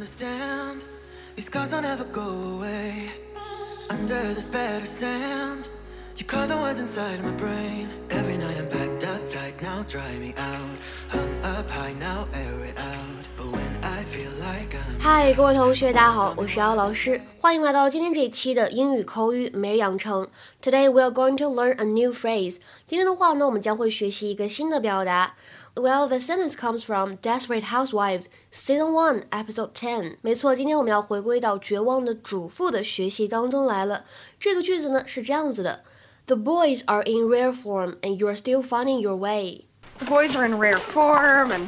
understand. These scars don't ever go away. Under this better sand, you call the words inside my brain. Every night I'm packed up tight, now dry me out. Hung up high, now air 嗨，各位同学，大家好，我是姚老师，欢迎来到今天这一期的英语口语每日养成。Today we are going to learn a new phrase。今天的话呢，我们将会学习一个新的表达。Well, the sentence comes from Desperate Housewives Season One, Episode Ten。没错，今天我们要回归到《绝望的主妇》的学习当中来了。这个句子呢是这样子的：The boys are in rare form, and you are still finding your way. The boys are in rare form, and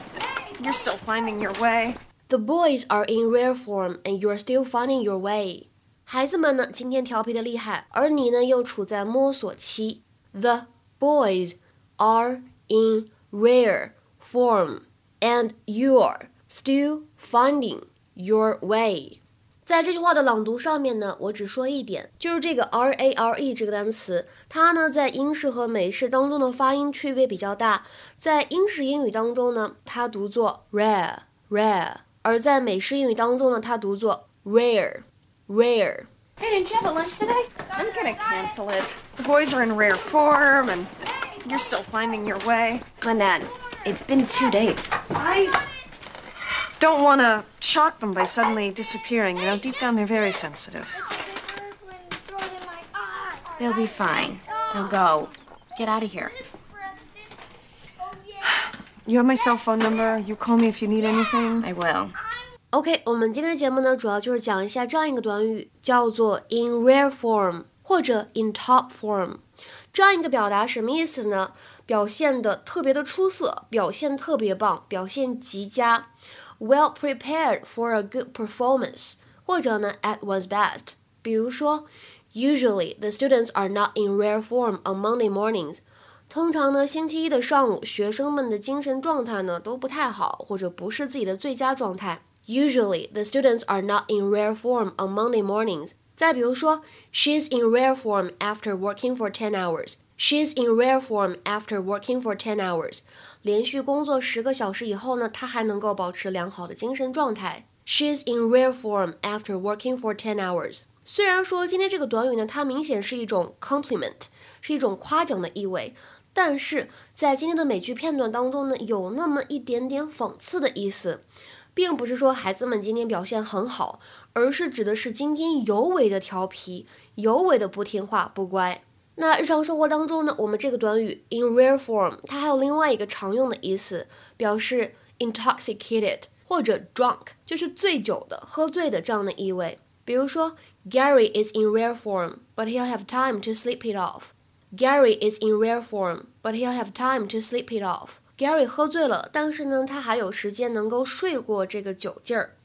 you're still finding your way. The boys are in rare form, and you are still finding your way. 孩子们呢，今天调皮的厉害，而你呢，又处在摸索期。The boys are in rare form, and you're still finding your way. 在这句话的朗读上面呢，我只说一点，就是这个 R A R E 这个单词，它呢在英式和美式当中的发音区别比较大。在英式英语当中呢，它读作 rare rare。而在美式英语当中呢，它读作 rare rare。 Hey, didn't you have a lunch today? I'm gonna cancel it. The boys are in rare form, and you're still finding your way. Lynette, it's been two days. I don't want to shock them by suddenly disappearing. You know, deep down they're very sensitive. They'll be fine. They'll go. Get out of here. You have my cell phone number. You call me if you need anything. I will. OK，我们今天的节目呢，主要就是讲一下这样一个短语，叫做 in rare form 或者 in top form。这样一个表达什么意思呢？表现的特别的出色，表现特别棒，表现极佳，well prepared for a good performance，或者呢 at one's best。比如说，Usually the students are not in rare form on Monday mornings。 通常呢，星期一的上午，学生们的精神状态呢都不太好，或者不是自己的最佳状态。Usually, the students are not in rare form on Monday mornings. 再比如说，She's in rare form after working for ten hours. She's in rare form after working for ten hours. 连续工作十个小时以后呢，她还能够保持良好的精神状态。She's in rare form after working for ten hours. 虽然说今天这个短语呢，它明显是一种 compliment，是一种夸奖的意味，但是在今天的美剧片段当中呢，有那么一点点讽刺的意思。并不是说孩子们今天表现很好，而是指的是今天尤为的调皮，尤为的不听话、不乖。那日常生活当中呢，我们这个短语 in rare form，它还有另外一个常用的意思，表示 intoxicated 或者 drunk，就是醉酒的、喝醉的这样的意味。比如说 ，Gary is in rare form，but he'll have time to sleep it off. Gary is in rare form，but he'll have time to sleep it off. Gary 喝醉了，但是呢，他还有时间能够睡过这个酒劲儿。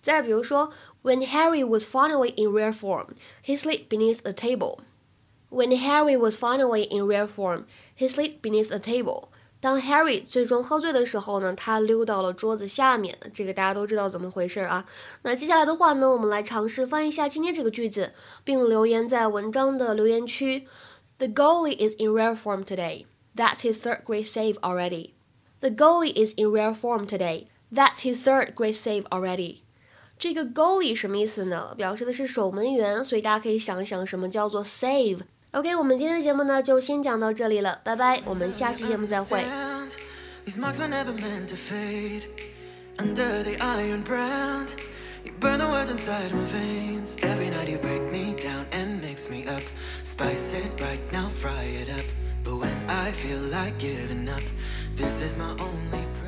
再比如说，When Harry was finally in rare form, he slid beneath a table. When Harry was finally in rare form, he slid beneath a table. 当 Harry 最终喝醉的时候呢，他溜到了桌子下面。这个大家都知道怎么回事啊。那接下来的话呢，我们来尝试翻译一下今天这个句子，并留言在文章的留言区。The goalie is in rare form today. That's his third grade save already. The goalie is in rare form today. That's his third grade save already. 这个 goalie 什么意思呢？表示的是守门员，所以大家可以想一想什么叫做 save。OK，我们今天的节目呢就先讲到这里了，拜拜，我们下期节目再会。These marks were never meant to fade. Under the iron brand, you burn the words inside my veins. Every night you break me down and mix me up. Spice it right now, fry it up. But when I feel like giving up, this is my only prayer.